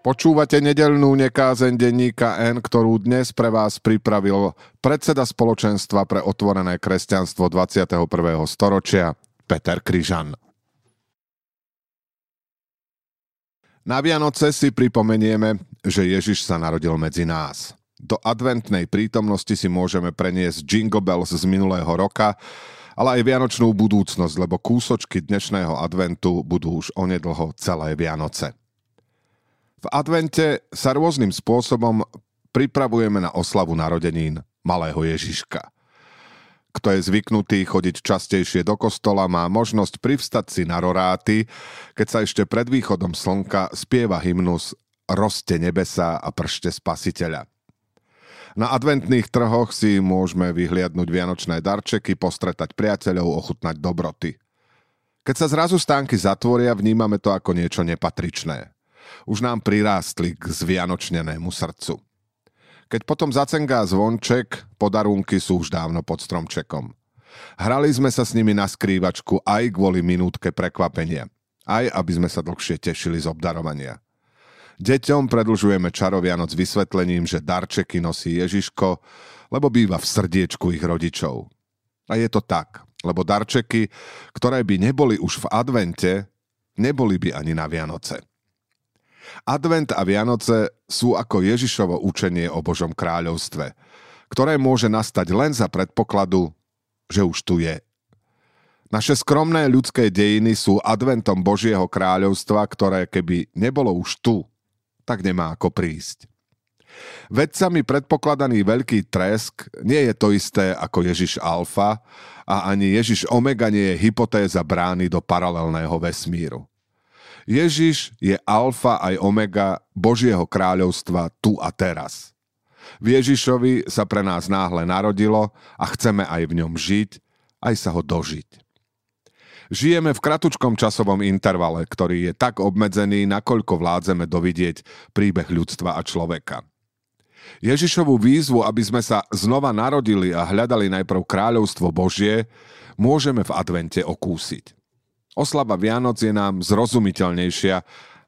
Počúvate nedelnú nekázeň denníka N, ktorú dnes pre vás pripravil predseda spoločenstva pre otvorené kresťanstvo 21. storočia Peter Kryžan. Na Vianoce si pripomenieme, že Ježiš sa narodil medzi nás. Do adventnej prítomnosti si môžeme preniesť Jingle Bells z minulého roka, ale aj vianočnú budúcnosť, lebo kúsočky dnešného adventu budú už onedlho celé Vianoce. V advente sa rôznym spôsobom pripravujeme na oslavu narodenín malého Ježiška. Kto je zvyknutý chodiť častejšie do kostola, má možnosť privstať si na roráty, keď sa ešte pred východom slnka spieva hymnus Roste nebesa a pršte spasiteľa. Na adventných trhoch si môžeme vyhliadnúť vianočné darčeky, postretať priateľov, ochutnať dobroty. Keď sa zrazu stánky zatvoria, vnímame to ako niečo nepatričné už nám prirástli k zvianočnenému srdcu. Keď potom zacengá zvonček, podarunky sú už dávno pod stromčekom. Hrali sme sa s nimi na skrývačku aj kvôli minútke prekvapenia. Aj aby sme sa dlhšie tešili z obdarovania. Deťom predlžujeme čarovianoc vysvetlením, že darčeky nosí Ježiško, lebo býva v srdiečku ich rodičov. A je to tak, lebo darčeky, ktoré by neboli už v advente, neboli by ani na Vianoce. Advent a Vianoce sú ako Ježišovo učenie o Božom kráľovstve, ktoré môže nastať len za predpokladu, že už tu je. Naše skromné ľudské dejiny sú adventom Božieho kráľovstva, ktoré keby nebolo už tu, tak nemá ako prísť. Vedcami predpokladaný veľký tresk nie je to isté ako Ježiš Alfa a ani Ježiš Omega nie je hypotéza brány do paralelného vesmíru. Ježiš je alfa aj omega Božieho kráľovstva tu a teraz. V Ježišovi sa pre nás náhle narodilo a chceme aj v ňom žiť, aj sa ho dožiť. Žijeme v kratučkom časovom intervale, ktorý je tak obmedzený, nakoľko vládzeme dovidieť príbeh ľudstva a človeka. Ježišovú výzvu, aby sme sa znova narodili a hľadali najprv kráľovstvo Božie, môžeme v advente okúsiť. Oslava Vianoc je nám zrozumiteľnejšia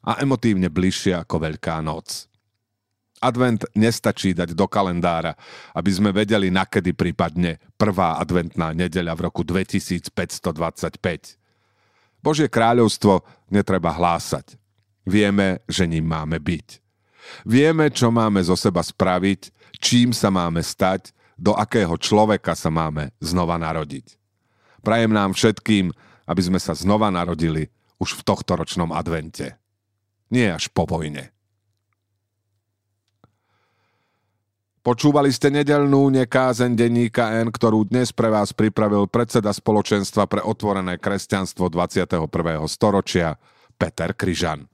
a emotívne bližšia ako Veľká noc. Advent nestačí dať do kalendára, aby sme vedeli, nakedy prípadne prvá adventná nedeľa v roku 2525. Božie kráľovstvo netreba hlásať. Vieme, že ním máme byť. Vieme, čo máme zo seba spraviť, čím sa máme stať, do akého človeka sa máme znova narodiť. Prajem nám všetkým, aby sme sa znova narodili už v tohto ročnom advente. Nie až po vojne. Počúvali ste nedelnú nekázeň denníka N, ktorú dnes pre vás pripravil predseda spoločenstva pre otvorené kresťanstvo 21. storočia Peter Kryžan.